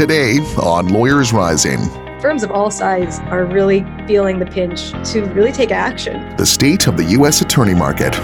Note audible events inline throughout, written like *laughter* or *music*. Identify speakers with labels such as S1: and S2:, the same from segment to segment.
S1: today on Lawyers Rising.
S2: Firms of all sizes are really feeling the pinch to really take action.
S1: The state of the U.S. attorney market.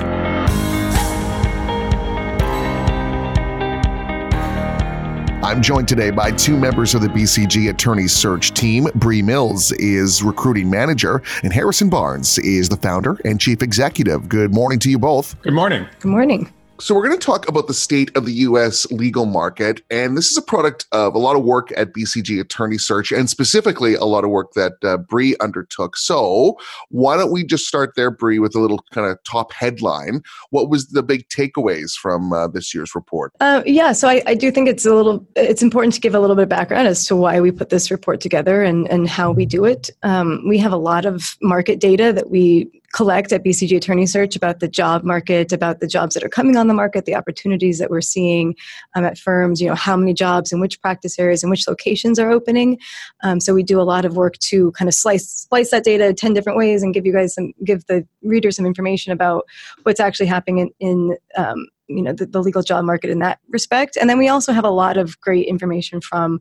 S1: I'm joined today by two members of the BCG Attorney Search Team. Bree Mills is recruiting manager, and Harrison Barnes is the founder and chief executive. Good morning to you both.
S3: Good morning.
S2: Good morning.
S1: So, we're going to talk about the state of the U.S. legal market. And this is a product of a lot of work at BCG Attorney Search, and specifically a lot of work that uh, Bree undertook. So, why don't we just start there, Bree, with a little kind of top headline? What was the big takeaways from uh, this year's report?
S2: Uh, yeah, so I, I, do think it's a little, it's important to give a little bit of background as to why we put this report together and, and how we do it. Um, we have a lot of market data that we collect at BCG Attorney Search about the job market, about the jobs that are coming on the market, the opportunities that we're seeing um, at firms, you know, how many jobs in which practice areas and which locations are opening. Um, so we do a lot of work to kind of slice slice that data 10 different ways and give you guys some, give the reader some information about what's actually happening in, in um, you know the, the, legal job market in that respect. And then we also have a lot of great information from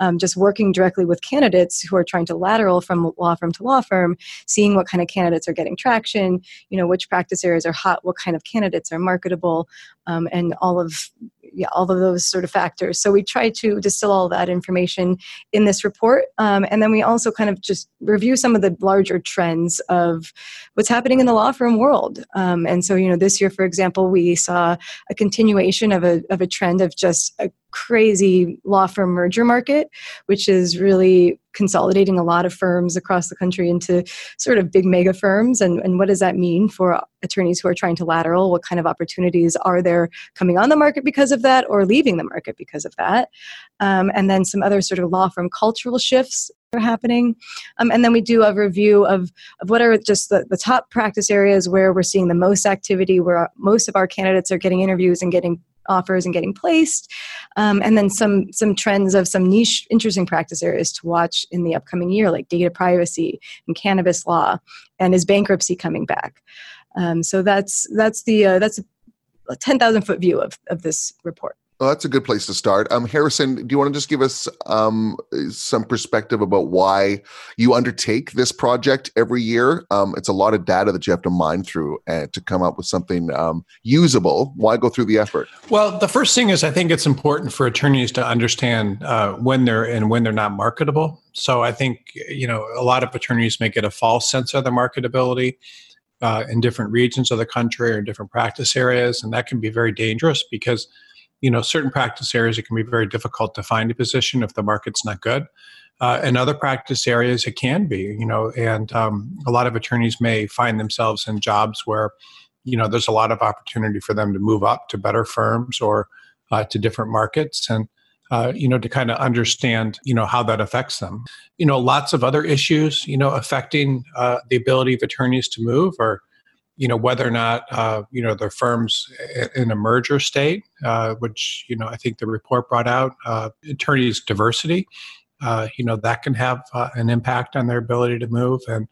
S2: um, just working directly with candidates who are trying to lateral from law firm to law firm seeing what kind of candidates are getting traction you know which practice areas are hot what kind of candidates are marketable um, and all of yeah, all of those sort of factors. So we try to distill all that information in this report. Um, and then we also kind of just review some of the larger trends of what's happening in the law firm world. Um, and so, you know, this year, for example, we saw a continuation of a, of a trend of just a crazy law firm merger market, which is really consolidating a lot of firms across the country into sort of big mega firms. And, and what does that mean for attorneys who are trying to lateral? What kind of opportunities are there coming on the market because of that or leaving the market because of that? Um, and then some other sort of law firm cultural shifts are happening. Um, and then we do a review of, of what are just the, the top practice areas where we're seeing the most activity, where most of our candidates are getting interviews and getting offers and getting placed. Um, and then some some trends of some niche interesting practice areas to watch in the upcoming year like data privacy and cannabis law and is bankruptcy coming back? Um, so that's that's the uh, that's a 10,000 foot view of, of this report
S1: well, that's a good place to start. Um, Harrison, do you want to just give us um, some perspective about why you undertake this project every year? Um, it's a lot of data that you have to mine through and to come up with something um, usable. Why go through the effort?
S3: Well, the first thing is I think it's important for attorneys to understand uh, when they're and when they're not marketable. So I think you know a lot of attorneys may get a false sense of their marketability. Uh, in different regions of the country or different practice areas, and that can be very dangerous because you know certain practice areas it can be very difficult to find a position if the market's not good. Uh, in other practice areas it can be you know and um, a lot of attorneys may find themselves in jobs where you know there's a lot of opportunity for them to move up to better firms or uh, to different markets and uh, you know to kind of understand you know how that affects them. You know lots of other issues you know affecting uh, the ability of attorneys to move or you know whether or not uh, you know the firms in a merger state, uh, which you know I think the report brought out uh, attorneys diversity. Uh, you know that can have uh, an impact on their ability to move, and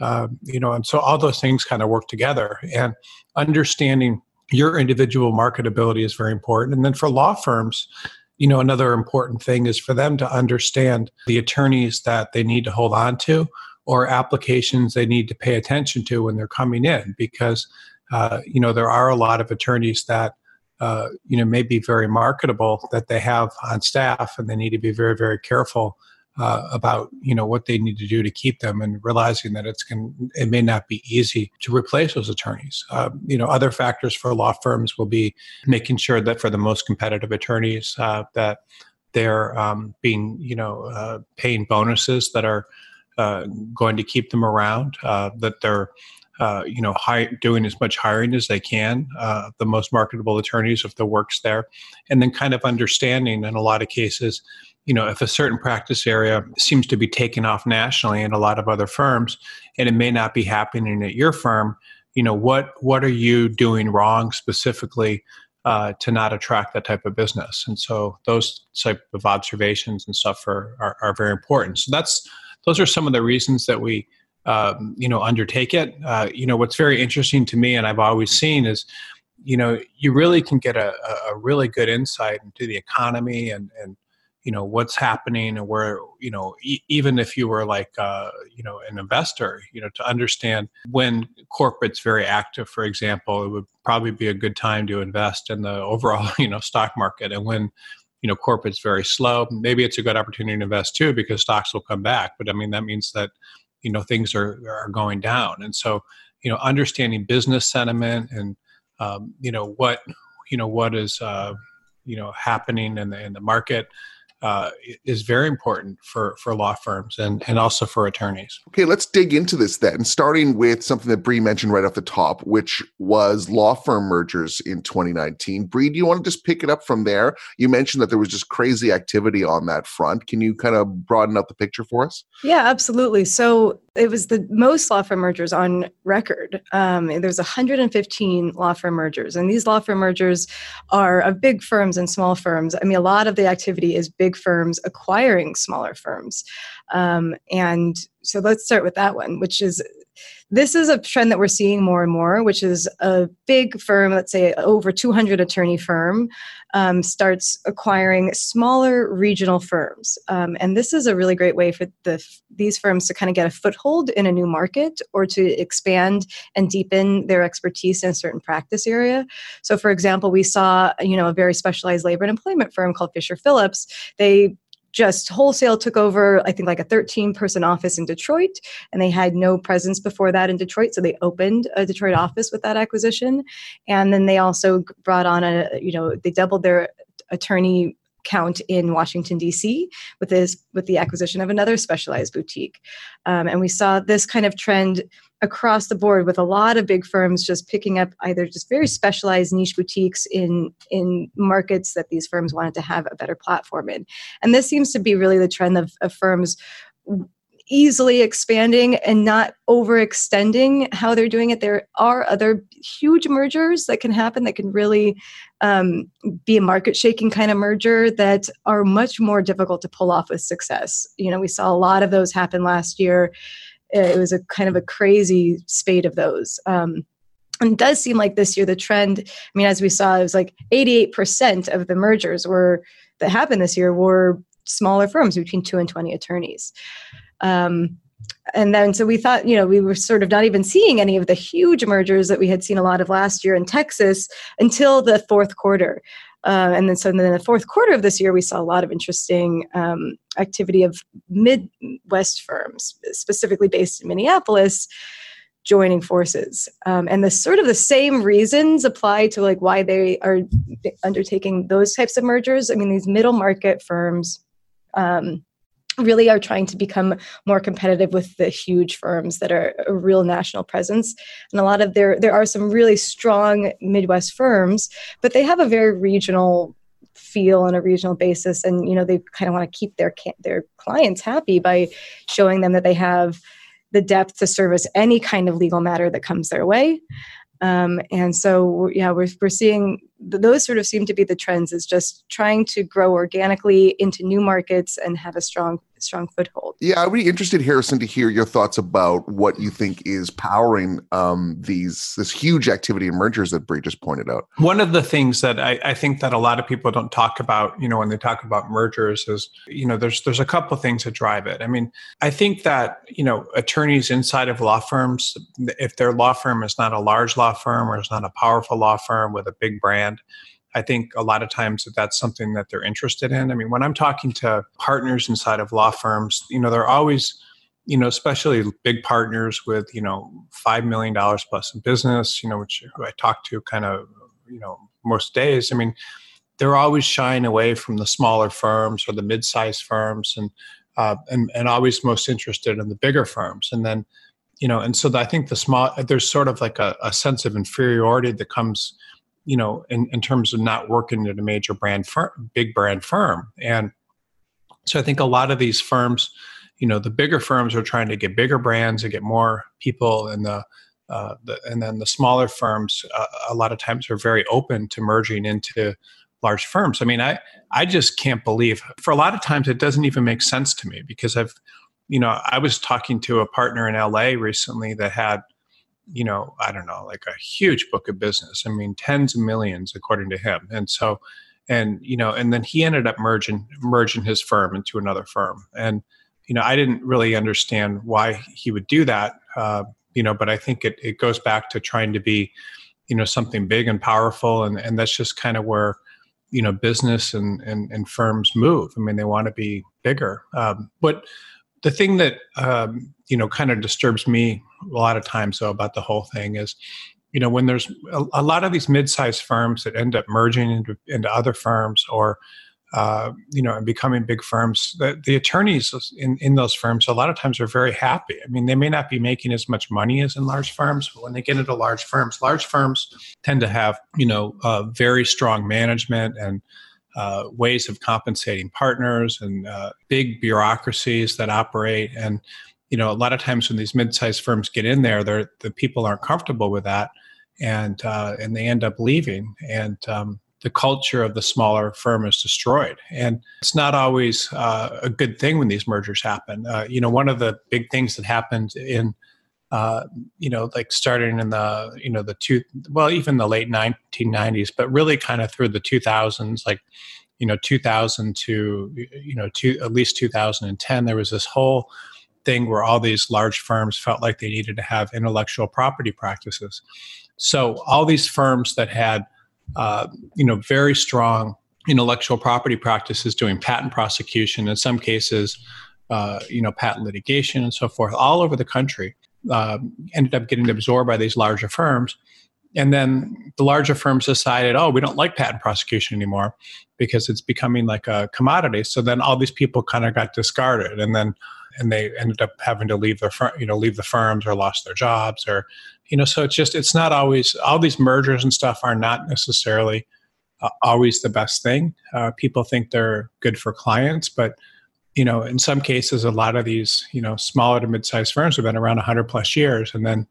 S3: um, you know, and so all those things kind of work together. And understanding your individual marketability is very important. And then for law firms, you know, another important thing is for them to understand the attorneys that they need to hold on to or applications they need to pay attention to when they're coming in because uh, you know there are a lot of attorneys that uh, you know may be very marketable that they have on staff and they need to be very very careful uh, about you know what they need to do to keep them and realizing that it's can it may not be easy to replace those attorneys. Uh, you know other factors for law firms will be making sure that for the most competitive attorneys uh, that they're um, being you know uh, paying bonuses that are uh, going to keep them around, uh, that they're uh, you know, high, doing as much hiring as they can, uh, the most marketable attorneys if the work's there, and then kind of understanding in a lot of cases, you know, if a certain practice area seems to be taking off nationally in a lot of other firms, and it may not be happening at your firm, you know, what what are you doing wrong specifically uh, to not attract that type of business? And so those type of observations and stuff are, are, are very important. So that's those are some of the reasons that we um, you know undertake it. Uh, you know what's very interesting to me and i've always seen is you know you really can get a, a really good insight into the economy and and you know what's happening and where you know e- even if you were like uh, you know an investor you know to understand when corporate's very active for example it would probably be a good time to invest in the overall *laughs* you know stock market. And when you know corporate's very slow. Maybe it's a good opportunity to invest too because stocks will come back but i mean that means that you know things are are going down. And so you know understanding business sentiment and um, you know what you know what is uh, you know happening in the in the market uh, is very important for for law firms and and also for attorneys.
S1: Okay, let's dig into this then, starting with something that Bree mentioned right off the top, which was law firm mergers in 2019. Bree, do you want to just pick it up from there? You mentioned that there was just crazy activity on that front. Can you kind of broaden out the picture for us?
S2: Yeah, absolutely. So it was the most law firm mergers on record. Um, there's 115 law firm mergers, and these law firm mergers are of big firms and small firms. I mean, a lot of the activity is big firms acquiring smaller firms, um, and so let's start with that one, which is this is a trend that we're seeing more and more, which is a big firm, let's say over 200 attorney firm, um, starts acquiring smaller regional firms. Um, and this is a really great way for the, these firms to kind of get a foothold in a new market or to expand and deepen their expertise in a certain practice area. So, for example, we saw you know a very specialized labor and employment firm called Fisher Phillips. They just wholesale took over, I think, like a 13 person office in Detroit, and they had no presence before that in Detroit. So they opened a Detroit office with that acquisition. And then they also brought on a, you know, they doubled their attorney count in Washington D.C. with this with the acquisition of another specialized boutique, um, and we saw this kind of trend across the board with a lot of big firms just picking up either just very specialized niche boutiques in in markets that these firms wanted to have a better platform in, and this seems to be really the trend of, of firms easily expanding and not overextending how they're doing it. There are other huge mergers that can happen that can really um, be a market shaking kind of merger that are much more difficult to pull off with success. You know, we saw a lot of those happen last year. It was a kind of a crazy spate of those. Um, and does seem like this year the trend, I mean, as we saw, it was like 88% of the mergers were that happened this year were smaller firms between two and 20 attorneys. Um, and then so we thought you know we were sort of not even seeing any of the huge mergers that we had seen a lot of last year in texas until the fourth quarter uh, and then so then in the fourth quarter of this year we saw a lot of interesting um, activity of midwest firms specifically based in minneapolis joining forces. Um, and the sort of the same reasons apply to like why they are undertaking those types of mergers. I mean these middle market firms um, really are trying to become more competitive with the huge firms that are a real national presence. And a lot of there there are some really strong midwest firms but they have a very regional feel on a regional basis. And you know they kind of want to keep their their clients happy by showing them that they have the depth to service any kind of legal matter that comes their way um, and so, yeah, we're, we're seeing those sort of seem to be the trends is just trying to grow organically into new markets and have a strong strong foothold.
S1: Yeah, I'd be interested, Harrison, to hear your thoughts about what you think is powering um, these this huge activity in mergers that Bree just pointed out.
S3: One of the things that I, I, think that a lot of people don't talk about, you know, when they talk about mergers is, you know, there's there's a couple of things that drive it. I mean, I think that you know attorneys inside of law firms, if their law firm is not a large law firm or is not a powerful law firm with a big brand I think a lot of times that that's something that they're interested in. I mean, when I'm talking to partners inside of law firms, you know, they're always, you know, especially big partners with, you know, $5 million plus in business, you know, which I talk to kind of, you know, most days. I mean, they're always shying away from the smaller firms or the mid-sized firms and, uh, and, and always most interested in the bigger firms. And then, you know, and so I think the small, there's sort of like a, a sense of inferiority that comes you know, in, in terms of not working at a major brand firm, big brand firm. And so I think a lot of these firms, you know, the bigger firms are trying to get bigger brands and get more people and the, uh, the and then the smaller firms uh, a lot of times are very open to merging into large firms. I mean, I I just can't believe for a lot of times it doesn't even make sense to me because I've you know, I was talking to a partner in LA recently that had you know, I don't know, like a huge book of business. I mean, tens of millions according to him. And so, and you know and then he ended up merging merging his firm into another firm and you know i didn't really understand why he would do that uh, you know but i think it, it goes back to trying to be you know something big and powerful and and that's just kind of where you know business and and, and firms move i mean they want to be bigger um, but the thing that um, you know kind of disturbs me a lot of times though about the whole thing is you know when there's a, a lot of these mid-sized firms that end up merging into, into other firms or uh, you know and becoming big firms the, the attorneys in, in those firms a lot of times are very happy. I mean they may not be making as much money as in large firms but when they get into large firms large firms tend to have you know uh, very strong management and uh, ways of compensating partners and uh, big bureaucracies that operate. And you know a lot of times when these mid-sized firms get in there they're the people aren't comfortable with that and uh, and they end up leaving and um, the culture of the smaller firm is destroyed. And it's not always uh, a good thing when these mergers happen. Uh, you know one of the big things that happened in uh, you know like starting in the you know the two well even the late 1990s but really kind of through the 2000s like you know 2000 to you know to at least 2010 there was this whole thing where all these large firms felt like they needed to have intellectual property practices so all these firms that had, uh, you know, very strong intellectual property practices doing patent prosecution, in some cases, uh, you know, patent litigation and so forth, all over the country, uh, ended up getting absorbed by these larger firms. And then the larger firms decided, oh, we don't like patent prosecution anymore because it's becoming like a commodity. So then all these people kind of got discarded, and then and they ended up having to leave their you know leave the firms or lost their jobs or you know so it's just it's not always all these mergers and stuff are not necessarily uh, always the best thing. Uh, people think they're good for clients but you know in some cases a lot of these you know smaller to mid-sized firms have been around 100 plus years and then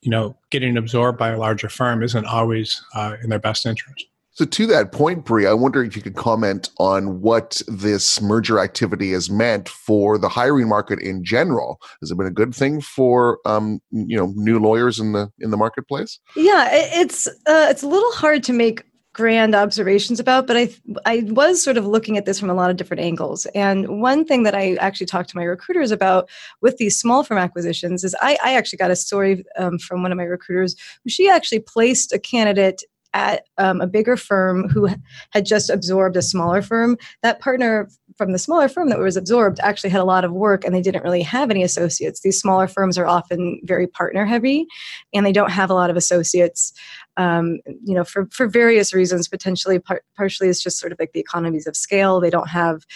S3: you know getting absorbed by a larger firm isn't always uh, in their best interest
S1: so, to that point, Bree, I wonder if you could comment on what this merger activity has meant for the hiring market in general. Has it been a good thing for um, you know new lawyers in the in the marketplace?
S2: Yeah, it's uh, it's a little hard to make grand observations about, but I I was sort of looking at this from a lot of different angles. And one thing that I actually talked to my recruiters about with these small firm acquisitions is I, I actually got a story um, from one of my recruiters. Who she actually placed a candidate at um, a bigger firm who had just absorbed a smaller firm. That partner from the smaller firm that was absorbed actually had a lot of work and they didn't really have any associates. These smaller firms are often very partner heavy and they don't have a lot of associates. Um, you know, for, for various reasons, potentially, par- partially it's just sort of like the economies of scale. They don't have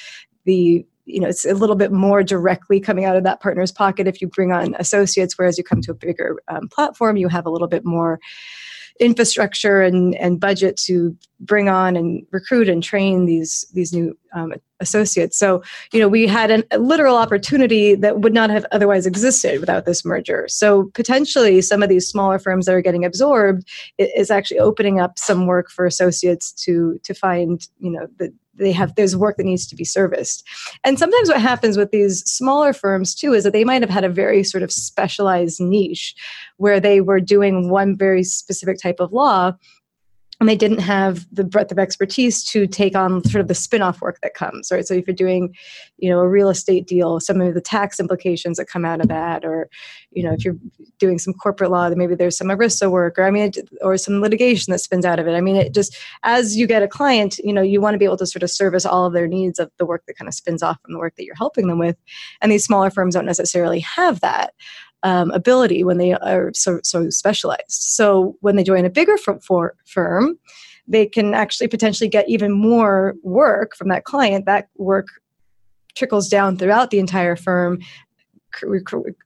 S2: the you know it's a little bit more directly coming out of that partner's pocket if you bring on associates whereas you come to a bigger um, platform you have a little bit more infrastructure and, and budget to bring on and recruit and train these these new um, associates. So you know we had an, a literal opportunity that would not have otherwise existed without this merger. So potentially some of these smaller firms that are getting absorbed is actually opening up some work for associates to to find you know the they have there's work that needs to be serviced. And sometimes what happens with these smaller firms too is that they might have had a very sort of specialized niche where they were doing one very specific type of law and they didn't have the breadth of expertise to take on sort of the spin-off work that comes right? So if you're doing you know a real estate deal some of the tax implications that come out of that or you know if you're doing some corporate law then maybe there's some ERISA work or i mean or some litigation that spins out of it. I mean it just as you get a client you know you want to be able to sort of service all of their needs of the work that kind of spins off from the work that you're helping them with. And these smaller firms don't necessarily have that um, ability when they are so, so specialized. So when they join a bigger for, firm, they can actually potentially get even more work from that client. That work trickles down throughout the entire firm,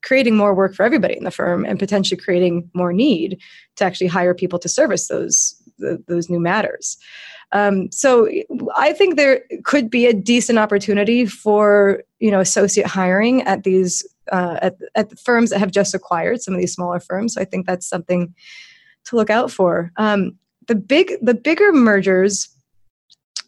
S2: creating more work for everybody in the firm and potentially creating more need to actually hire people to service those those new matters. Um, so I think there could be a decent opportunity for you know associate hiring at these uh, at, at the firms that have just acquired some of these smaller firms. So I think that's something to look out for. Um, the big the bigger mergers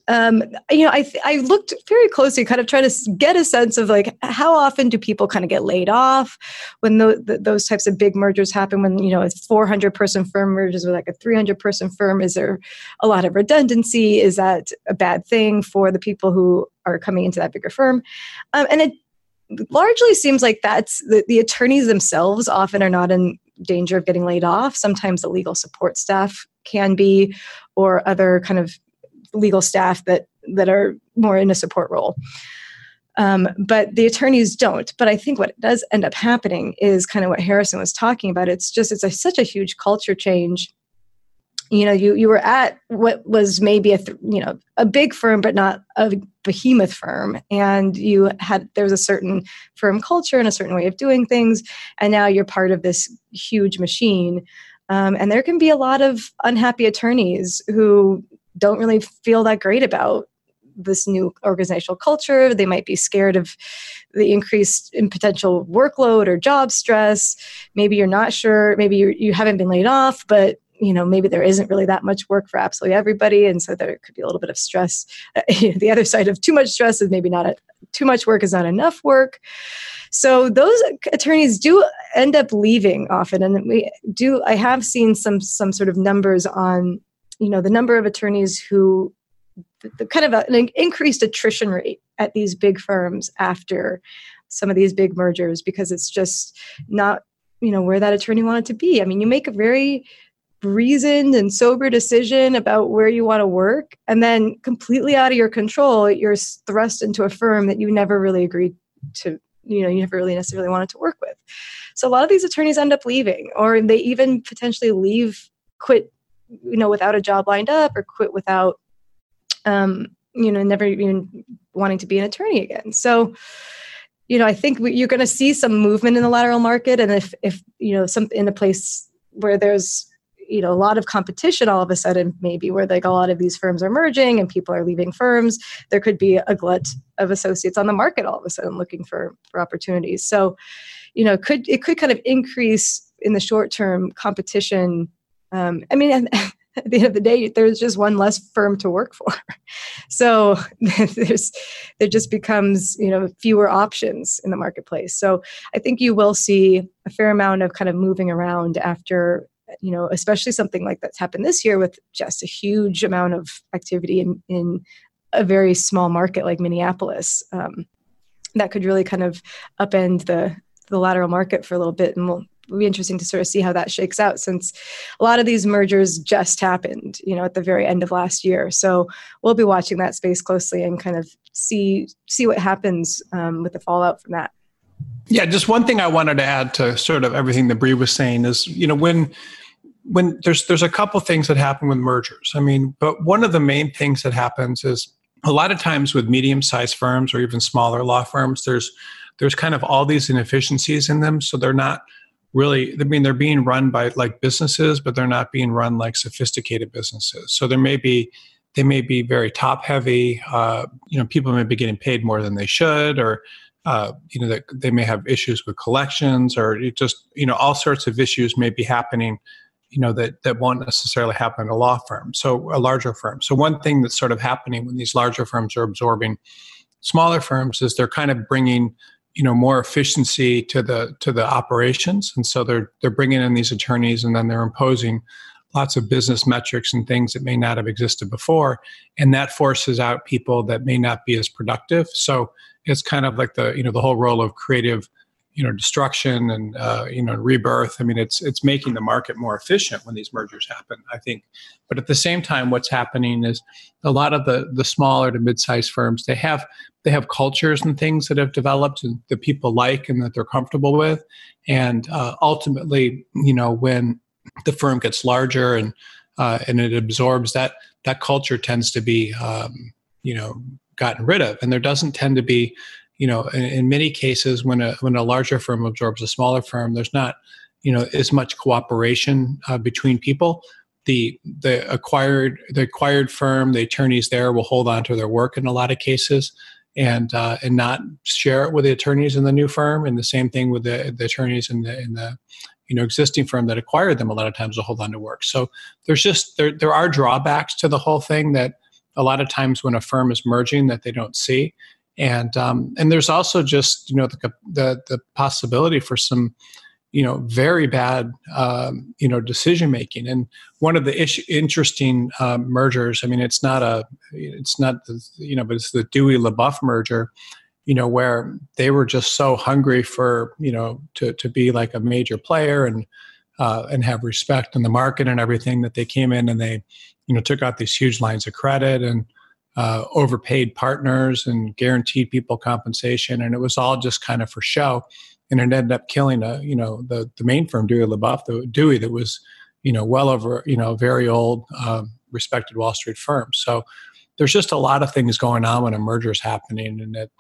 S2: um, you know, I I looked very closely, kind of trying to get a sense of like how often do people kind of get laid off when the, the, those types of big mergers happen. When you know a 400 person firm merges with like a 300 person firm, is there a lot of redundancy? Is that a bad thing for the people who are coming into that bigger firm? Um, and it largely seems like that's the, the attorneys themselves often are not in danger of getting laid off. Sometimes the legal support staff can be, or other kind of legal staff that that are more in a support role. Um, but the attorneys don't. But I think what does end up happening is kind of what Harrison was talking about. It's just it's a, such a huge culture change. You know, you you were at what was maybe a th- you know a big firm, but not a behemoth firm, and you had there was a certain firm culture and a certain way of doing things, and now you're part of this huge machine. Um, and there can be a lot of unhappy attorneys who don't really feel that great about this new organizational culture. They might be scared of the increase in potential workload or job stress. Maybe you're not sure. Maybe you you haven't been laid off, but you know maybe there isn't really that much work for absolutely everybody, and so there could be a little bit of stress. Uh, *laughs* the other side of too much stress is maybe not a, too much work is not enough work. So those attorneys do end up leaving often, and we do. I have seen some some sort of numbers on you know the number of attorneys who the, the kind of a, an increased attrition rate at these big firms after some of these big mergers because it's just not you know where that attorney wanted to be i mean you make a very reasoned and sober decision about where you want to work and then completely out of your control you're thrust into a firm that you never really agreed to you know you never really necessarily wanted to work with. So a lot of these attorneys end up leaving or they even potentially leave quit you know without a job lined up or quit without um, you know never even wanting to be an attorney again. So you know i think you're going to see some movement in the lateral market and if if you know some in a place where there's you know a lot of competition all of a sudden maybe where like a lot of these firms are merging and people are leaving firms there could be a glut of associates on the market all of a sudden looking for for opportunities so you know could it could kind of increase in the short term competition um, I mean, *laughs* at the end of the day, there's just one less firm to work for. *laughs* So *laughs* there's there just becomes you know fewer options in the marketplace. So I think you will see a fair amount of kind of moving around after you know, especially something like that's happened this year with just a huge amount of activity in in a very small market like Minneapolis. Um, that could really kind of upend the the lateral market for a little bit, and we'll will be interesting to sort of see how that shakes out since a lot of these mergers just happened, you know, at the very end of last year. So we'll be watching that space closely and kind of see see what happens um, with the fallout from that.
S3: Yeah, just one thing I wanted to add to sort of everything that Bree was saying is, you know, when when there's there's a couple things that happen with mergers. I mean, but one of the main things that happens is a lot of times with medium-sized firms or even smaller law firms, there's there's kind of all these inefficiencies in them, so they're not really i mean they're being run by like businesses but they're not being run like sophisticated businesses so there may be they may be very top heavy uh, you know people may be getting paid more than they should or uh, you know that they may have issues with collections or just you know all sorts of issues may be happening you know that that won't necessarily happen in a law firm so a larger firm. So one thing that's sort of happening when these larger firms are absorbing smaller firms is they're kind of bringing you know more efficiency to the to the operations and so they're they're bringing in these attorneys and then they're imposing lots of business metrics and things that may not have existed before and that forces out people that may not be as productive. So it's kind of like the you know the whole role of creative you know destruction and uh, you know rebirth. I mean it's it's making the market more efficient when these mergers happen i think. But at the same time what's happening is a lot of the the smaller to mid-sized firms they have they have cultures and things that have developed and that people like and that they're comfortable with. And uh, ultimately you know when the firm gets larger and uh, and it absorbs that that culture tends to be um, you know gotten rid of. And there doesn't tend to be you know, in, in, many cases, when a when a larger firm absorbs a smaller firm, there's not, you know, as much cooperation uh, between people. The the acquired the acquired firm, the attorneys there will hold on to their work in a lot of cases, and uh, and not share it with the attorneys in the new firm. And the same thing with the, the attorneys in the in the you know existing firm that acquired them. A lot of times will hold on to work. So there's just there there are drawbacks to the whole thing that a lot of times when a firm is merging that they don't see and um, and there's also just you know the, the the possibility for some you know very bad um, you know decision making. And one of the interesting uh, mergers i mean it's not a it's not the, you know but it's the dewey LeBoeuf merger you know where they were just so hungry for you know to to be like a major player and uh, and have respect in the market and everything that they came in and they you know took out these huge lines of credit. And uh, overpaid partners and guaranteed people compensation. And it was all just kind of for show. And it ended up killing a you know the the main firm Dewey LeBoeuf the Dewey that was you know well over you know very old um, respected Wall Street firm. So there's just a lot of things going on when a merger is happening and that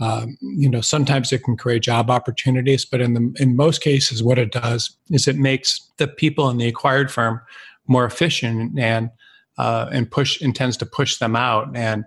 S3: um, you know sometimes it can create job opportunities but in the in most cases what it does is it makes the people in the acquired firm more efficient and uh, and push intends to push them out and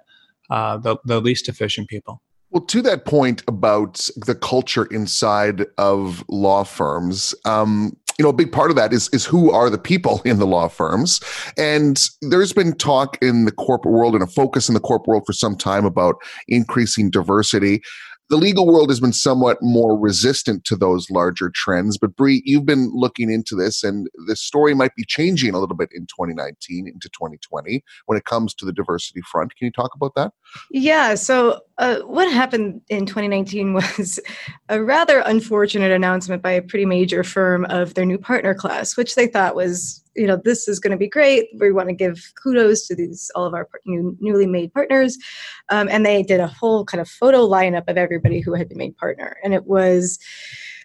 S3: uh, the, the least efficient people.
S1: Well, to that point about the culture inside of law firms, um, you know, a big part of that is is who are the people in the law firms, and there's been talk in the corporate world and a focus in the corporate world for some time about increasing diversity the legal world has been somewhat more resistant to those larger trends. But Bree, you've been looking into this, and the story might be changing a little bit in 2019 into 2020 when it comes to the diversity front. Can you talk about that?
S2: Yeah. So, uh, what happened in 2019 was a rather unfortunate announcement by a pretty major firm of their new partner class, which they thought was you know this is going to be great. We want to give kudos to these all of our new, newly made partners. Um, and they did a whole kind of photo lineup of everybody who had been made partner. And it was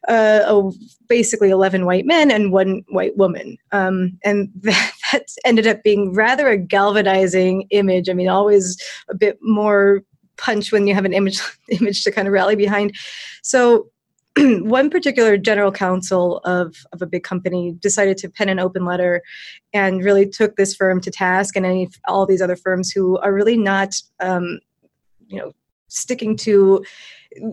S2: uh, a, basically 11 white men and one white woman. Um, and that, *laughs* that ended up being rather a galvanizing image. I mean always a bit more punch when you have an image *laughs* image to kind of rally behind. So *clears throat* one particular general counsel of, of a big company decided to pen an open letter and really took this firm to task and any all these other firms who are really not um, you know sticking to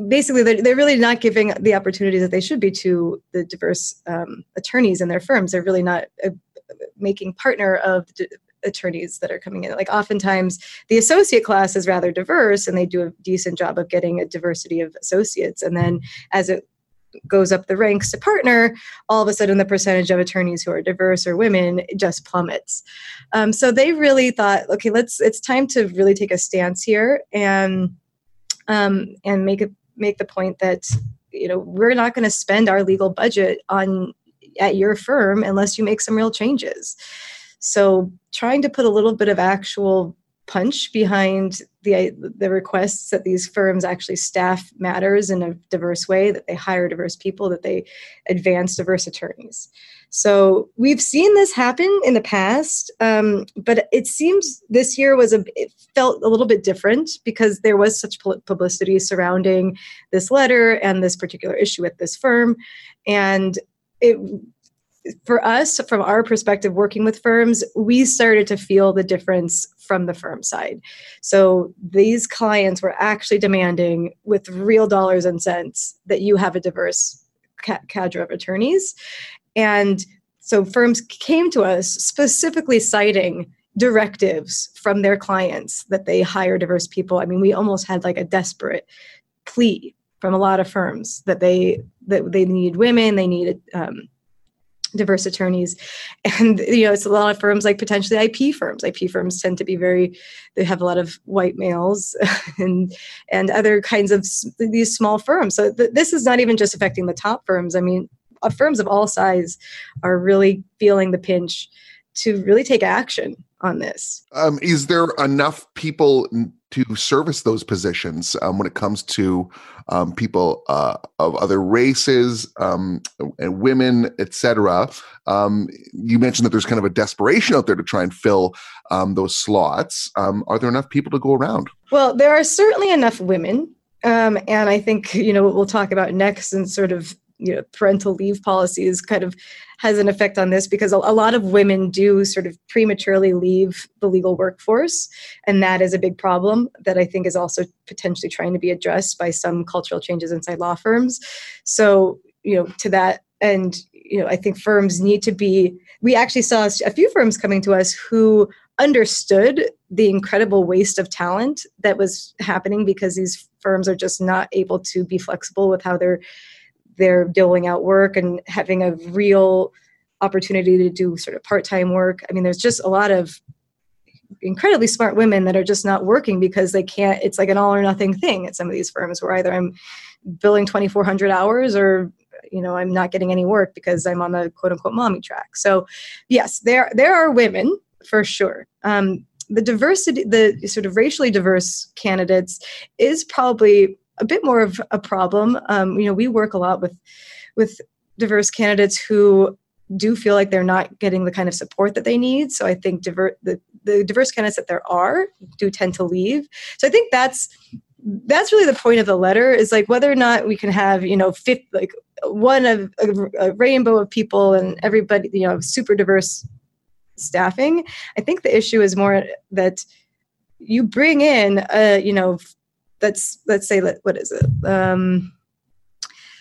S2: basically they're, they're really not giving the opportunities that they should be to the diverse um, attorneys in their firms. They're really not uh, making partner of attorneys that are coming in like oftentimes the associate class is rather diverse and they do a decent job of getting a diversity of associates and then as it goes up the ranks to partner, all of a sudden the percentage of attorneys who are diverse or women just plummets. Um, so they really thought, okay, let's it's time to really take a stance here and um, and make it make the point that you know we're not going to spend our legal budget on at your firm unless you make some real changes. So trying to put a little bit of actual punch behind the the requests that these firms actually staff matters in a diverse way that they hire diverse people that they advance diverse attorneys. So we've seen this happen in the past um, but it seems this year was a it felt a little bit different because there was such publicity surrounding this letter and this particular issue at this firm. And it for us, from our perspective, working with firms, we started to feel the difference from the firm side. So these clients were actually demanding, with real dollars and cents, that you have a diverse ca- cadre of attorneys. And so firms came to us specifically citing directives from their clients that they hire diverse people. I mean, we almost had like a desperate plea from a lot of firms that they that they need women, they needed um, diverse attorneys. And you know it's a lot of firms like potentially ip firms. Ip firms tend to be very they have a lot of white males *laughs* and and other kinds of these small firms. So th- this is not even just affecting the top firms. I mean uh, firms of all size are really feeling the pinch to really take action on this
S1: um, is there enough people to service those positions um, when it comes to um, people uh, of other races um, and women, etc. Um, you mentioned that there's kind of a desperation out there to try and fill um, those slots. Um, are there enough people to go around?
S2: Well, there are certainly enough women. and I think, you know, what we'll talk about next and sort of you know parental leave policies kind of has an effect on this because a, a, lot of women do sort of prematurely leave the legal workforce and that is a big problem that i think is also potentially trying to be addressed by some cultural changes inside law firms so you know to that and you know, I think firms need to be. We actually saw a few firms coming to us who understood the incredible waste of talent that was happening because these firms are just not able to be flexible with how they're they're doling out work and having a real opportunity to do sort of part-time work. I mean, there's just a lot of incredibly smart women that are just not working because they can't it's like an all or nothing thing at some of these firms where either i'm billing 2400 hours or you know i'm not getting any work because i'm on the quote unquote mommy track so yes there there are women for sure um, the diversity the sort of racially diverse candidates is probably a bit more of a problem um, you know we work a lot with with diverse candidates who do feel like they're not getting the kind of support that they need. So I think diver- the, the diverse candidates that there are do tend to leave. So I think that's that's really the point of the letter is like whether or not we can have you know fifth like one of a, a rainbow of people and everybody you know super diverse staffing. I think the issue is more that you bring in a you know that's let's say what is it um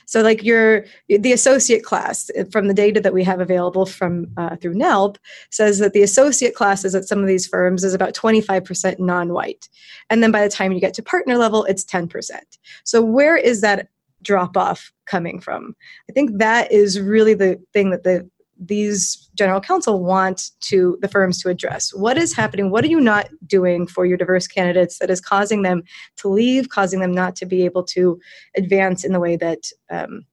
S2: so like your the associate class from the data that we have available from uh, through NALP says that the associate classes at some of these firms is about 25% non-white. And then by the time you get to partner level, it's 10%. So where is that drop off coming from? I think that is really the thing that the these general counsel want to the firms to address. What is happening? What are you not doing for your diverse candidates that is causing them to leave causing them not to be able to advance in the way that um,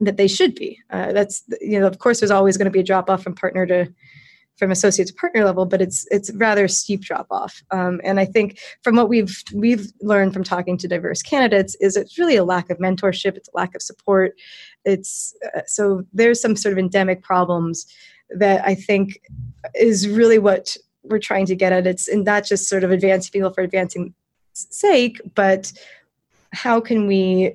S2: that they should be? Uh, that's you know of course there's always going to be a drop off from partner to from associate to partner level, but it's it's rather steep drop off. Um, and I think from what we've we've learned from talking to diverse candidates is it's really a lack of mentorship, it's a lack of support. It's uh, so there's some sort of endemic problems that I think is really what we're trying to get at. It's and not just sort of advancing people for advancing sake, but how can we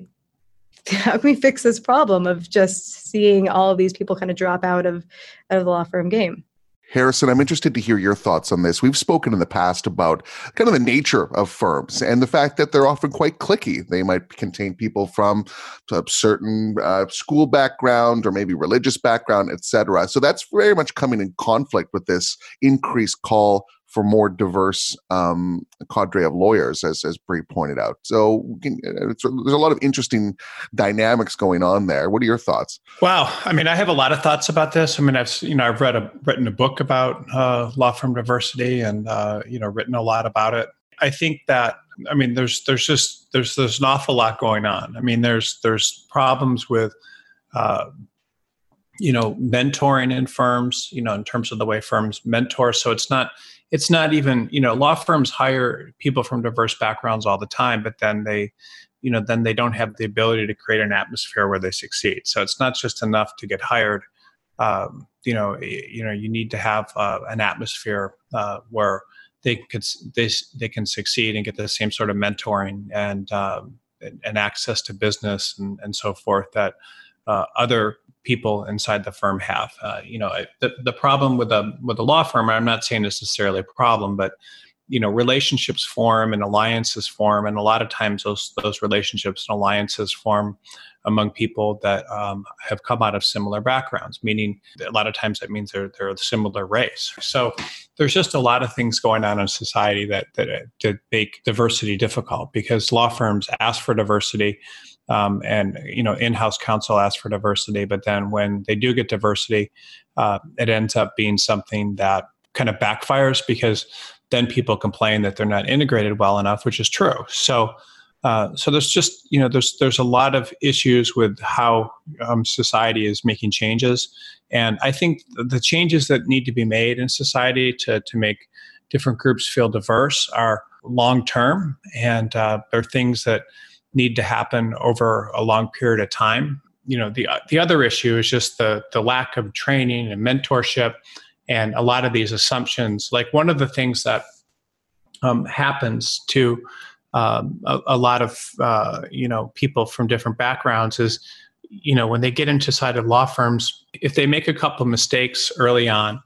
S2: *laughs* how can we fix this problem of just seeing all of these people kind of drop out of out of the law firm game?
S1: Harrison, I'm interested to hear your thoughts on this. We've spoken in the past about kind of the nature of firms and the fact that they're often quite cliquey. They might contain people from a certain uh, school background or maybe religious background, etc. So that's very much coming in conflict with this increased call for more diverse um, cadre of lawyers, as as Bree pointed out. So can, there's a lot of interesting dynamics going on there. What are your thoughts?
S3: Wow, I mean, I have a lot of thoughts about this. I mean, I've you know I've read a written a book about uh, law firm diversity, and uh, you know written a lot about it. I think that I mean, there's there's just there's there's an awful lot going on. I mean, there's there's problems with uh, you know mentoring in firms you know in terms of the way firms mentor so it's not it's not even you know law firms hire people from diverse backgrounds all the time but then they you know then they don't have the ability to create an atmosphere where they succeed. So it's not just enough to get hired. Um, you know you know you need to have uh, an atmosphere uh, where they could they, they can succeed and get the same sort of mentoring and um, and, access to business and, and so forth that uh, other people inside the firm have. Uh, you know, the, the problem with a with a law firm, I'm not saying necessarily a problem, but you know, relationships form and alliances form, and a lot of times those those relationships and alliances form among people that um, have come out of similar backgrounds. Meaning, a lot of times that means they're they're a similar race. So there's just a lot of things going on in society that that, that make diversity difficult because law firms ask for diversity um, and you know in-house counsel asks for diversity but then when they do get diversity uh, it ends up being something that kind of backfires because then people complain that they're not integrated well enough which is true. So uh, so there's just you know there's there's a lot of issues with how um, society is making changes. And i think the changes that need to be made in society to to make different groups feel diverse are long term and uh, they're things that need to happen over a long period of time. You know, the the other issue is just the the lack of training and mentorship, and a lot of these assumptions. Like one of the things that um, happens to um, a, a, lot of uh, you know people from different backgrounds is you know when they get into side of law firms, if they make a couple of mistakes early on,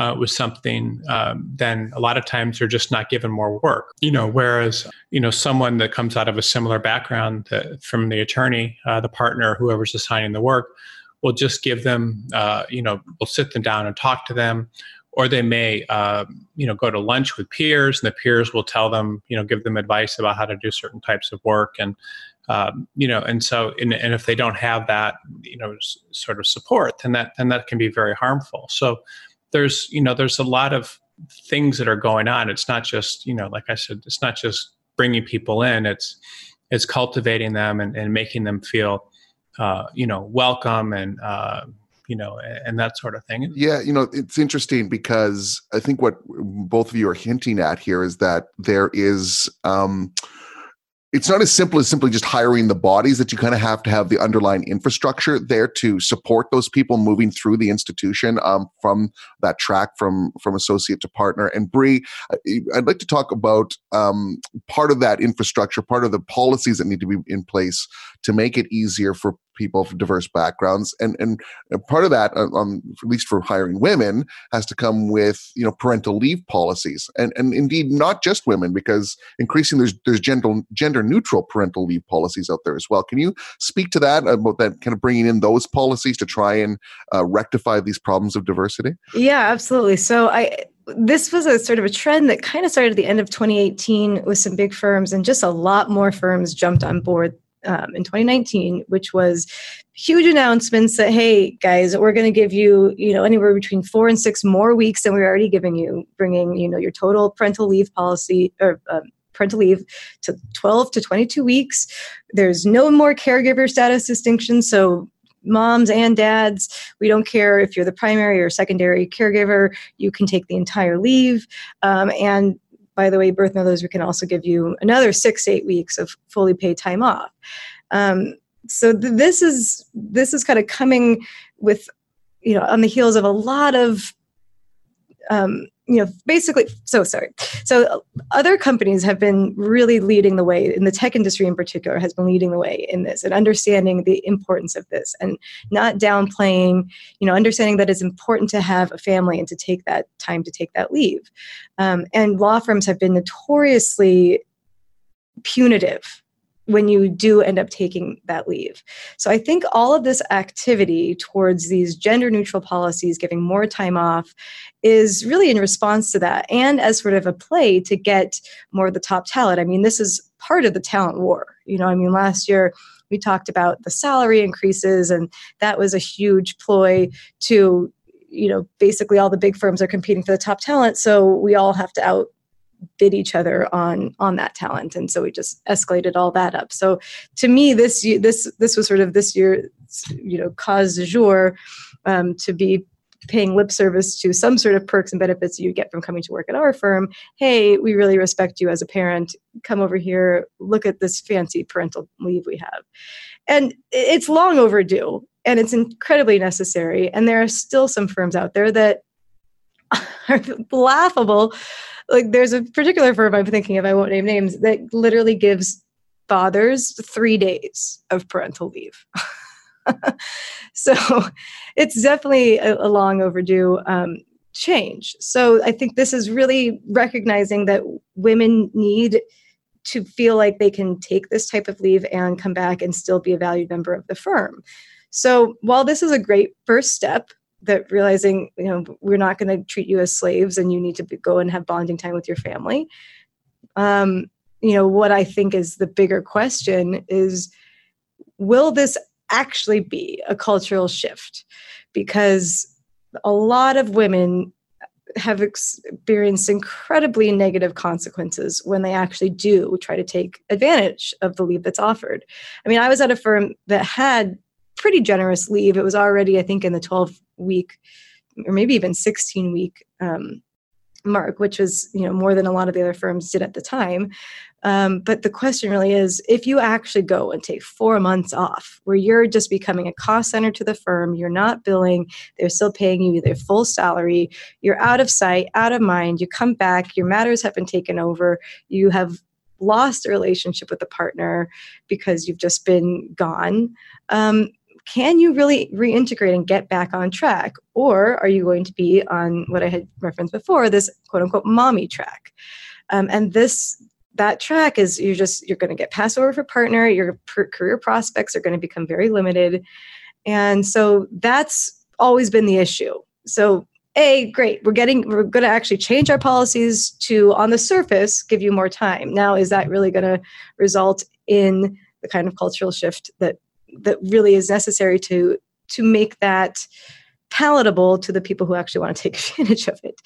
S3: uh, with something, um, then a lot of times they're just not given more work. You know, whereas you know someone that comes out of a similar background that, from the attorney, uh, the partner, whoever's assigning the work, will just give them, uh, you know, we'll sit them down and talk to them, or they may, uh, you know, go to lunch with peers, and the peers will tell them, you know, give them advice about how to do certain types of work, and um, you know, and so, and, and if they don't have that, you know, s- sort of support, then that then that can be very harmful. So there's, you know, there's a lot of things that are going on. It's not just, you know, like I said, it's not just bringing people in. It's it's cultivating them and, and making them feel, uh, you know, welcome and uh, you know, and that sort of thing.
S1: Yeah, you know, it's interesting because I think what both of you are hinting at here is that there is um it's not as simple as simply just hiring the bodies that you kind of have to have the underlying infrastructure there to support those people moving through the institution um, from that track from from associate to partner. And Bree I'd like to talk about um, part of that infrastructure part of the policies that need to be in place to make it easier for people from diverse backgrounds. And and part of that um, at least for hiring women has to come with you know parental leave policies. And and indeed not just women because increasing there's there's gender gender neutral parental leave policies out there as well. Can you speak to that about that kind of bringing in those policies to try and uh, rectify these problems of diversity?
S2: Yeah absolutely. So i this was a sort of a trend that kind of started at the end of 2018 with some big firms and just a lot more firms jumped on board um, in 2019, which was huge announcements that hey guys, we're going to give you you know anywhere between four and six more weeks than we're already giving you, bringing you know your total parental leave policy or um, parental leave to 12 to 22 weeks. There's no more caregiver status distinction, so moms and dads we don't care if you're the primary or secondary caregiver you can take the entire leave um, and by the way, birth mothers, we can also give you another six, eight weeks of fully paid time off. Um, so th- this is this is kind of coming with, you know, on the heels of a lot of um, you know basically so sorry. So other companies have been really leading the way in the tech industry in particular has been leading the way in this and understanding the importance of this and not downplaying you know understanding that it's important to have a family and to take that time to take that leave. Um, and law firms have been notoriously punitive when you do end up taking that leave. So I think all of this activity towards these gender neutral policies, giving more time off, is really in response to that and as sort of a play to get more of the top talent. I mean, this is part of the talent war. You know, I mean, last year we talked about the salary increases, and that was a huge ploy to you know basically all the big firms are competing for the top talent so we all have to out bid each other on on that talent. And so we just escalated all that up. So to me this this this was sort of this year you know cause du jour um, to be paying lip service to some sort of perks and benefits you get from coming to work at our firm. Hey we really respect you as a parent. Come over here. Look at this fancy parental leave we have. And it's long overdue and it's incredibly necessary. And there are still some firms out there that *laughs* are laughable like there's a particular firm I'm thinking of, I won't name names, that literally gives fathers three days of parental leave. *laughs* so it's definitely a, a long overdue um, change. So I think this is really recognizing that women need to feel like they can take this type of leave and come back and still be a valued member of the firm. So while this is a great first step, that realizing you know we're not going to treat you as slaves and you need to be, go and have bonding time with your family um, you know what i think is the bigger question is will this actually be a cultural shift because a lot of women have experienced incredibly negative consequences when they actually do try to take advantage of the leave that's offered. I mean, I was at a firm that had pretty generous leave. It was already, I think, in the 12 week or maybe even 16 week um, mark, which was you know more than a lot of the other firms did at the time. Um, but the question really is if you actually go and take four months off, where you're just becoming a cost center to the firm, you're not billing, they're still paying you their full salary, you're out of sight, out of mind, you come back, your matters have been taken over, you have lost a relationship with a partner because you've just been gone. Um, can you really reintegrate and get back on track? Or are you going to be on what I had referenced before, this quote unquote mommy track? Um, and this that track is you're just you're going to get passed over for partner your per- career prospects are going to become very limited And so that's always been the issue. So a great we're getting we're going to actually change our policies to on the surface give you more time now is that really going to result in the kind of cultural shift that that really is necessary to to make that palatable to the people who actually want to take *laughs* advantage of it.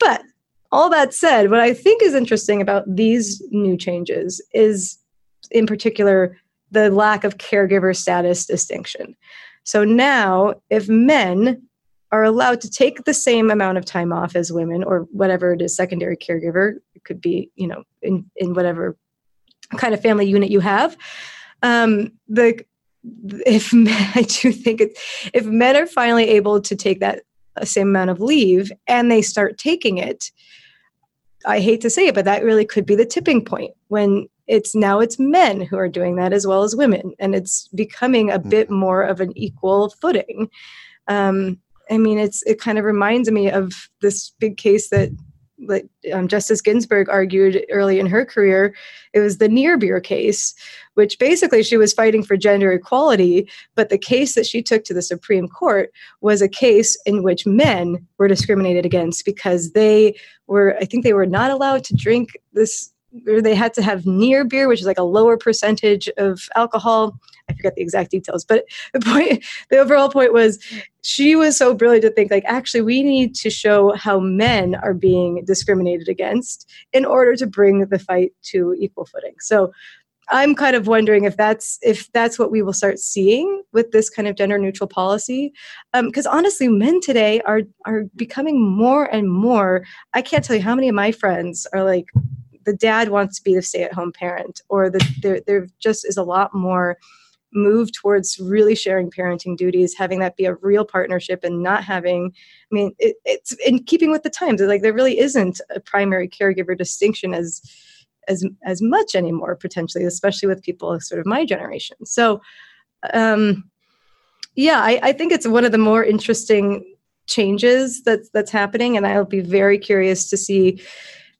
S2: But all that said what i think is interesting about these new changes is in particular the lack of caregiver status distinction. So now if men are allowed to take the same amount of time off as women or whatever it is secondary caregiver it could be you know in in whatever kind of family unit you have um the if *laughs* men, i do think it's if men are finally able to take that same amount of leave and they start taking it i hate to say it but that really could be the tipping point when it's now it's men who are doing that as well as women and it's becoming a bit mm. more of an equal footing um, I mean, it's it kind of reminds me of this big case that that um, Justice Ginsburg argued early in her career. It was the Niebuhr case, which basically she was fighting for gender equality, but the case that she took to the Supreme Court was a case in which men were discriminated against because they were, I think they were not allowed to drink this or they had to have near beer, which is like a lower percentage of alcohol. I forget the exact details, but the point, the overall point was she was so brilliant to think like, actually, we need to show how men are being discriminated against in order to bring the fight to equal footing. So I'm kind of wondering if that's if that's what we will start seeing with this kind of gender neutral policy, because um, honestly, men today are are becoming more and more. I can't tell you how many of my friends are like, the dad wants to be the stay at home parent, or the, there, there just is a lot more move towards really sharing parenting duties, having that be a real partnership and not having, I mean, it, it's in keeping with the times. Like there really isn't a primary caregiver distinction as as as much anymore potentially, especially with people sort of my generation. So, um, yeah, I, I think it's one of the more interesting changes that's that's happening, and I'll be very curious to see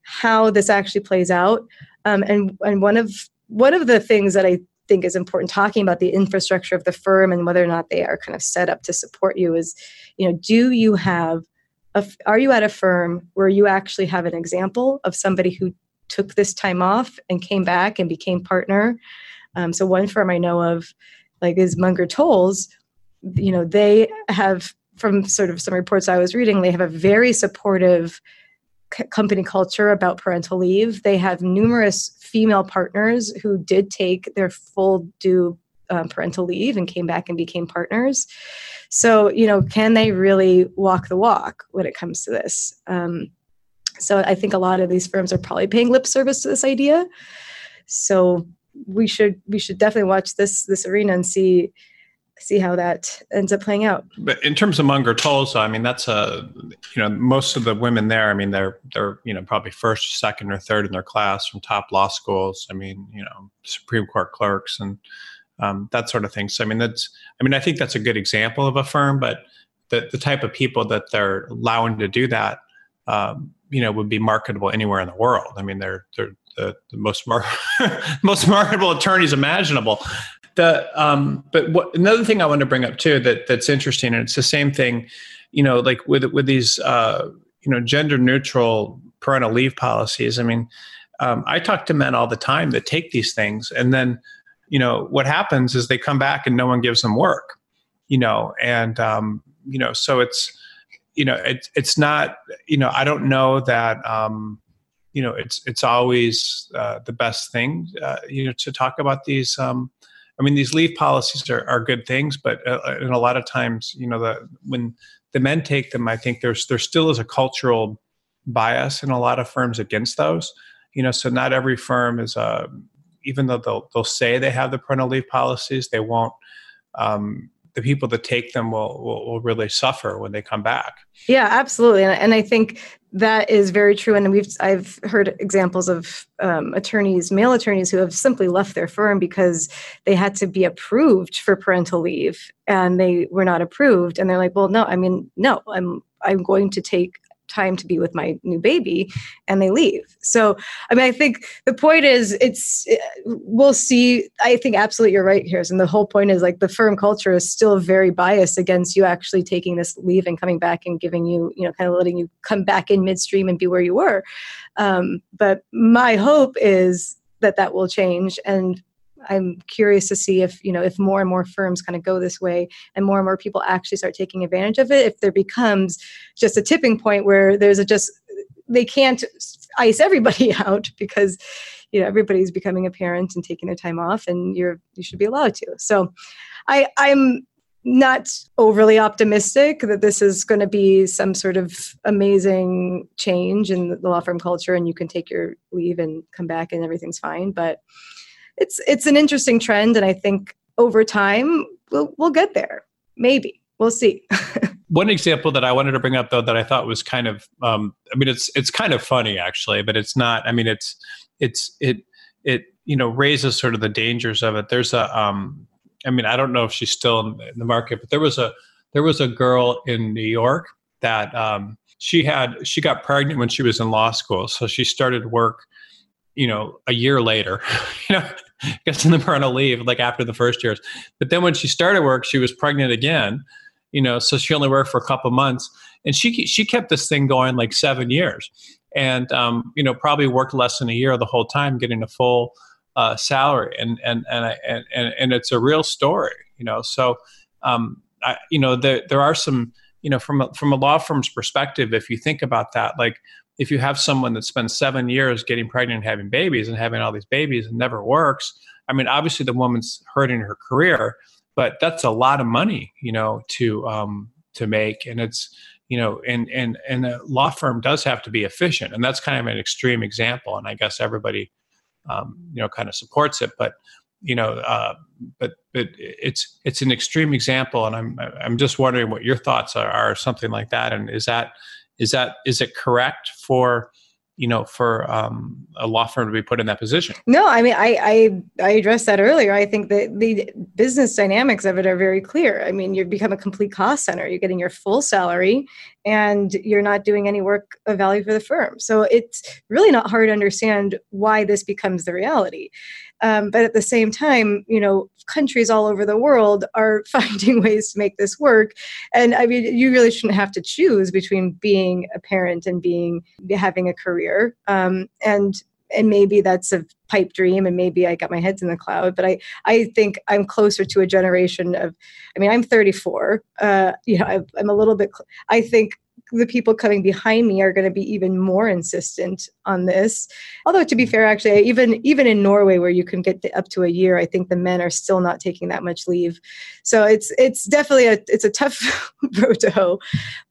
S2: how this actually plays out. Um, and and one of one of the things that I think is important talking about the infrastructure of the firm and whether or not they are kind of set up to support you is, you know, do you have a, are you at a firm where you actually have an example of somebody who took this time off and came back and became partner? Um, so one firm I know of, like is Munger Tolles, you know, they have from sort of some reports I was reading, they have a very supportive company culture about parental leave. They have numerous female partners who did take their full due um, parental leave and came back and became partners. So, you know, can they really walk the walk when it comes to this? Um, so, I think a lot of these firms are probably paying lip service to this idea. So, we should we should definitely watch this this arena and see see how that ends up playing out.
S3: But in terms of Munger Tolles, I mean, that's a, you know, most of the women there, I mean, they're, they're, you know, probably first, second, or third in their class from top law schools. I mean, you know, Supreme Court clerks and um, that sort of thing. So, I mean, that's, I mean, I think that's a good example of a firm, but the, the type of people that they're allowing to do that, um, you know, would be marketable anywhere in the world. I mean, they're, they're, the, the most mar- *laughs* most marketable attorneys imaginable. The um, but what another thing I want to bring up too that that's interesting, and it's the same thing, you know, like with with these uh, you know gender neutral parental leave policies. I mean, um, I talk to men all the time that take these things, and then you know what happens is they come back and no one gives them work, you know, and um, you know, so it's you know it, it's not you know I don't know that. Um, you know it's it's always uh, the best thing uh, you know to talk about these um, I mean, these leave policies are, are good things, but uh, uh, and a lot of times, you know, the when the men take them, I think there's there still is a cultural bias in a lot of firms against those. You know, so not every firm is, uh, even though they'll they'll say they have the parental leave policies, they won't. Um, the people that take them will, will, will really suffer when they come back.
S2: Yeah, absolutely, and, and I think that is very true. And we've I've heard examples of um, attorneys, male attorneys, who have simply left their firm because they had to be approved for parental leave, and they were not approved. And they're like, "Well, no, I mean, no, I'm I'm going to take time to be with my new baby and they leave. So i mean i think the point is it's we'll see i think absolutely you're right here and the whole point is like the firm culture is still very biased against you actually taking this leave and coming back and giving you you know kind of letting you come back in midstream and be where you were. Um, but my hope is that that will change and I'm curious to see if you know if more and more firms kind of go this way and more and more people actually start taking advantage of it if there becomes just a tipping point where there's a just they can't ice everybody *laughs* out because you know everybody's becoming a parent and taking their time off and you're you should be allowed to. So i i'm not overly optimistic that this is going to be some sort of amazing change in the law firm culture and you can take your leave and come back and everything's fine but it's it's an interesting trend, and I think over time we'll we'll get there. Maybe we'll see. *laughs*
S3: One example that I wanted to bring up, though, that I thought was kind of, um, I mean, it's it's kind of funny actually, but it's not. I mean, it's it's it it you know raises sort of the dangers of it. There's a, um, I mean, I don't know if she's still in the market, but there was a there was a girl in New York that um, she had she got pregnant when she was in law school, so she started work you know, a year later, *laughs* you know, *laughs* gets in the parental leave like after the first years. But then when she started work, she was pregnant again, you know, so she only worked for a couple months, and she she kept this thing going like seven years, and um, you know, probably worked less than a year the whole time, getting a full uh, salary, and and and, I, and and and it's a real story, you know. So, um, I, you know, there there are some, you know, from a, from a law firm's perspective, if you think about that, like if you have someone that spends seven years getting pregnant and having babies and having all these babies and never works, I mean, obviously the woman's hurting her career, but that's a lot of money, you know, to um, to make, and it's you know, and and and a law firm does have to be efficient, and that's kind of an extreme example, and I guess everybody, um, you know, kind of supports it, but you know, uh, but but it's it's an extreme example, and I'm I'm just wondering what your thoughts are, are something like that, and is that is that is it correct for you know for um, a law firm to be put in that position?
S2: No i mean i i, I addressed that earlier. I think that the business dynamics of it are very clear. I mean you become a complete cost center. You're getting your full salary and you're not doing any work of value for the firm. So it's really not hard to understand why this becomes the reality um, but at the same time, you know, countries all over the world *laughs* are *laughs* finding ways to make this work. And I mean, you really shouldn't have to choose between being a parent and being having a career. Um, and and maybe that's a pipe dream and maybe i got my heads in the cloud but i i think i'm closer to a generation of i mean i'm 34 uh you know I, i'm a little bit i think the people coming behind me are going to be even more insistent on this. Although to be fair, actually, even even in Norway, where you can get up to a year, I think the men are still not taking that much leave. So it's it's definitely a it's a tough *laughs* road to hoe.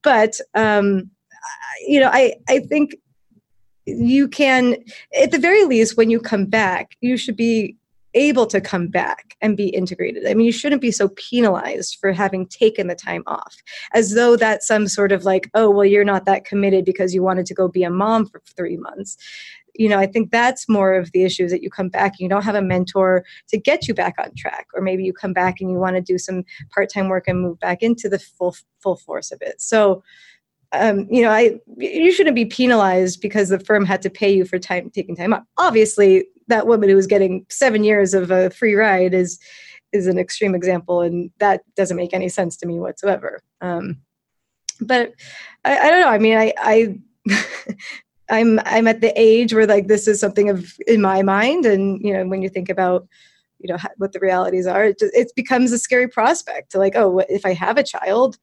S2: But um, you know, I I think you can at the very least when you come back, you should be able to come back and be integrated. I mean, you shouldn't be so penalized for having taken the time off, as though that's some sort of like, oh, well, you're not that committed because you wanted to go be a mom for three months. You know, I think that's more of the issue is that you come back and you don't have a mentor to get you back on track, or maybe you come back and you want to do some part-time work and move back into the full full force of it. So, um, you know, I you shouldn't be penalized because the firm had to pay you for time taking time off. Obviously, that woman who was getting seven years of a free ride is is an extreme example, and that doesn't make any sense to me whatsoever. Um, but I, I, don't know. I mean, I, I *laughs* I'm I'm at the age where like this is something of in my mind, and you know, when you think about you know what the realities are, it, just, it becomes a scary prospect. To like, oh, if I have a child,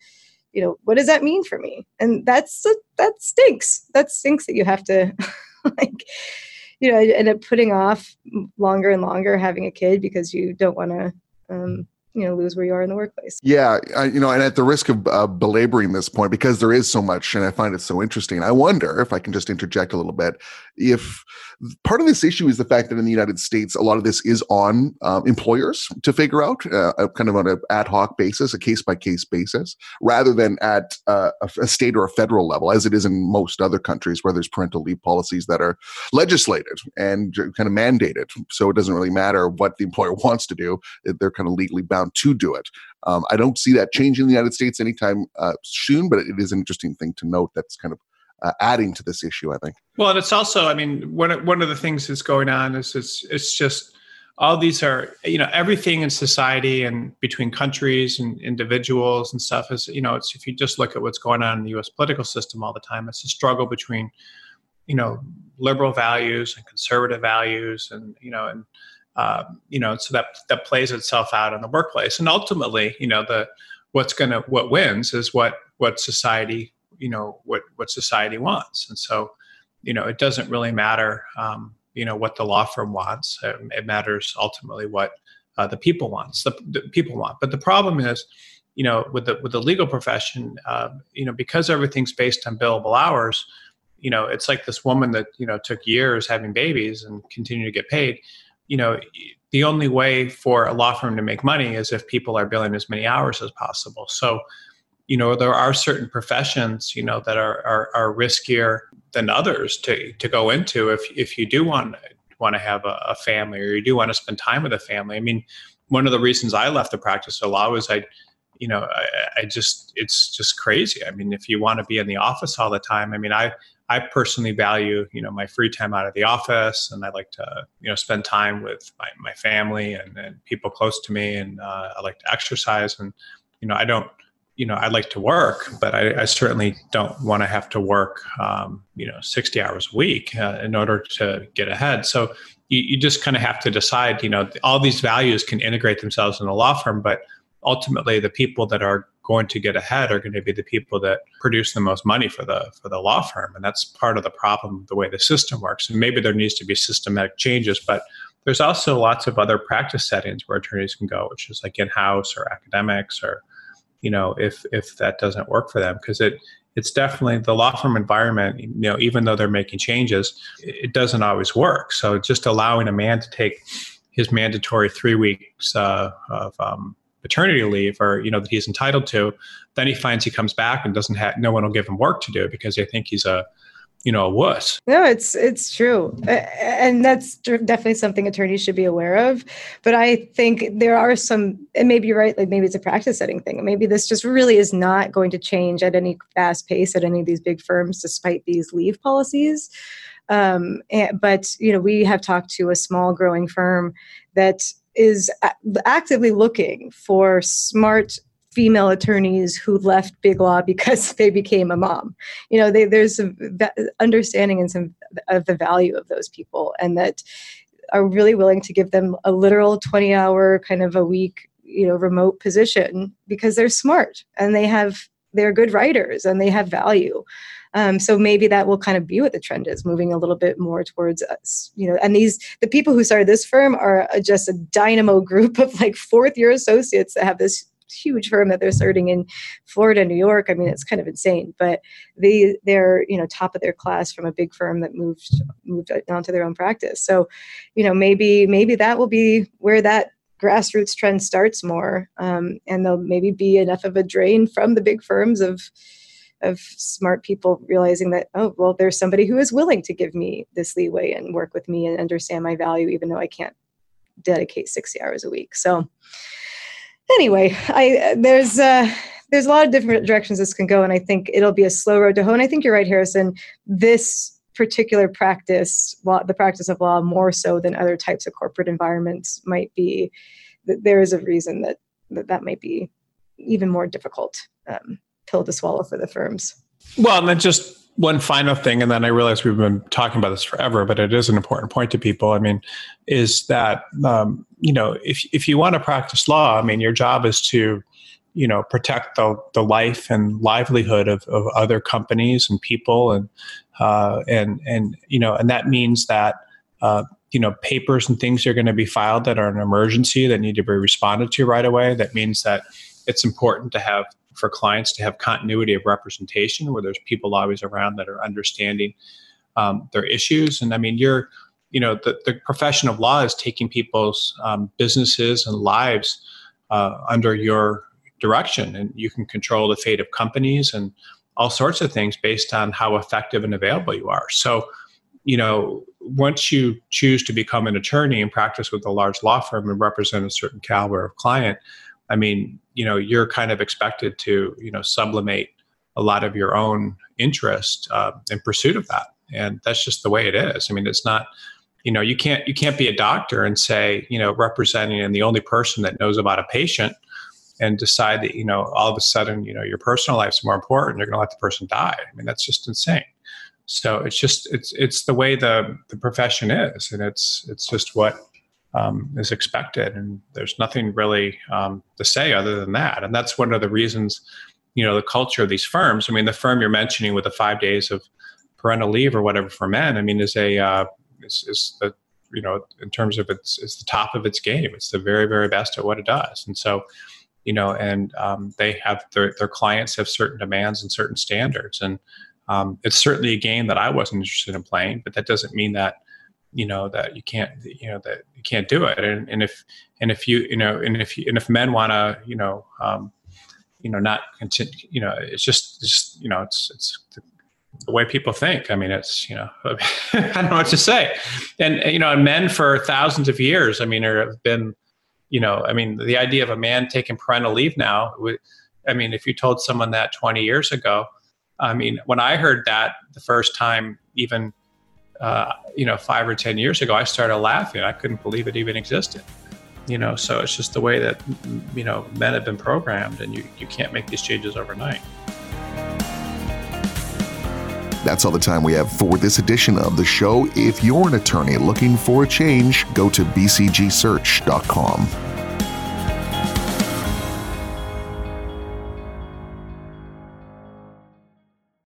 S2: you know, what does that mean for me? And that's that stinks. That stinks that you have to *laughs* like you know, end up putting off longer and longer having a kid because you don't want to um, you know lose where you are in the workplace.
S1: Yeah I, you know and at the risk of uh, belaboring this point because there is so much and i find it so interesting i wonder if i can just interject a little bit if part of this issue is the fact that in the united states a lot of this is on um, employers to figure out uh, kind of on an ad hoc basis a case by case basis rather than at uh, a, a state or a federal level as it is in most other countries where there's parental leave policies that are legislated and kind of mandated. So it doesn't really matter what the employer *laughs* wants to do they're kind of legally bound to do it. Um, I don't see that changing in the United States anytime uh, soon, but it is an interesting thing to note. That's kind of uh, adding to this issue. I think.
S3: Well, and it's also, I mean, one one of the things that's going on is it's it's just all these are you know everything in society and between countries and individuals and stuff is you know it's if you just look at what's going on in the U.S. political system all the time, it's a struggle between you know liberal values and conservative values and you know and uh, you know so that that plays itself out in the workplace. And ultimately you know the what's to what wins is what what society you know what what society wants. And so you know it doesn't really matter um, you know what the law firm wants. It, it matters ultimately what uh, the people wants the, the, people want. But the problem is you know with the with the legal profession uh, you know because everything's based on billable hours you know it's like this woman that you know took years having babies and continue to get paid. You know the only way for a law firm to make money is if people are billing as many hours as possible. So you know there are certain professions you know that are are, are riskier than others to to go into if if you do want want to have a, a family or you do want to spend time with a family. I mean one of the reasons i left the practice of law was i you know I, I just it's just crazy. I mean if you want to be in the office all the time i mean i I personally value, you know, my free time out of the office, and I like to, you know, spend time with my, my family and, and people close to me, and uh, I like to exercise, and you know, I don't, you know, I like to work, but I, I certainly don't want to have to work, um, you know, sixty hours a week uh, in order to get ahead. So you, you just kind of have to decide, you know, all these values can integrate themselves in a law firm, but ultimately the people that are going to get ahead are going to be the people that produce the most money for the for the law firm and that's part of the problem the way the system works. And maybe there needs to be systematic changes but there's also lots of other practice settings where attorneys can go which is like in-house or academics or you know if if that doesn't work for them because it it's definitely the law firm environment you know even though they're making changes it doesn't always work. So just allowing a man to take his mandatory three weeks uh, of um, paternity leave or you know that he's entitled to then he finds he comes back and doesn't have no one will give him work to do because they think he's a you know a wuss.
S2: No it's it's true. And that's definitely something attorneys should be aware of. But i think there are some and maybe you're right like maybe it's a practice setting thing. Maybe this just really is not going to change at any fast pace at any of these big firms despite these leave policies. Um, but you know we have talked to a small growing firm that is actively looking for smart female attorneys who left big law because *laughs* they became a mom. You know they, there's understanding and some of the value of those people and that are really willing to give them a literal 20 hour kind of a week you know remote position because they're smart and they have they're good writers and they have value um, so maybe that will kind of be what the trend is, moving a little bit more towards us, you know. And these the people who started this firm are just a dynamo group of like fourth year associates that have this huge firm that they're starting in Florida, New York. I mean, it's kind of insane, but they they're you know top of their class from a big firm that moved moved on to their own practice. So, you know, maybe maybe that will be where that grassroots trend starts more, um, and there'll maybe be enough of a drain from the big firms of of smart people realizing that oh well there's somebody who is willing to give me this leeway and work with me and understand my value even though i can't dedicate 60 hours a week. So anyway i there's uh there's a lot of different directions this can go and i think it'll be a slow road to hoe. And i think you're right harrison. This particular practice law, the practice of law more so than other types of corporate environments might be that there is a reason that that, that might be even more difficult um, pill to swallow for the firms.
S3: Well, and then just one final thing, and then I realize we've been talking about this forever, but it is an important point to people. I mean, is that um, you know if if you want to practice law, I mean, your job is to you know protect the the life and livelihood of, of other companies and people, and uh, and and you know, and that means that. Uh, you know papers and things are going to be filed that are an emergency that need to be responded to right away that means that it's important to have for clients to have continuity of representation where there's people always around that are understanding um, their issues. And I mean, you're, you know, the, the profession of law is taking people's um, businesses and lives uh, under your direction, and you can control the fate of companies and all sorts of things based on how effective and available you are. So, you know, once you choose to become an attorney and practice with a large law firm and represent a certain caliber of client, I mean, you know, you're kind of expected to, you know, sublimate a lot of your own interest uh, in pursuit of that. And that's just the way it is. I mean, it's not, you know, you can't you can't be a doctor and say, you know, representing and the only person that knows about a patient and decide that, you know, all of a sudden, you know, your personal life's more important. You're going to let the person die. I mean, that's just insane. So it's just it's it's the way the the profession is, and it's it's just what um, is expected, and there's nothing really um, to say other than that. And that's one of the reasons, you know, the culture of these firms. I mean, the firm you're mentioning with the five days of parental leave or whatever for men. I mean, is a uh, is, is the you know in terms of its it's the top of its game. It's the very very best at what it does, and so you know, and um, they have their their clients have certain demands and certain standards, and um, it's certainly a game that I wasn't interested in playing, but that doesn't mean that you know that you can't you know that you can't do it. And, and if and if you you know and if you, and if men want to you know um, you know not continue you know it's just just you know it's it's the, way people think. I mean, it's you know, I don't know what to say. And you know, men for thousands of years, I mean, there have been, you know, I mean, the idea of a man taking parental leave now. I mean, if you told someone that 20 years ago, I mean, when I heard that the first time, even uh, you know, five or ten years ago, I started laughing. I couldn't believe it even existed. You know, so it's just the way that you know men have been programmed, and you you can't make these changes overnight.
S1: That's all the time we have for this edition of the show. If you're an attorney looking for a change, go to bcgsearch.com.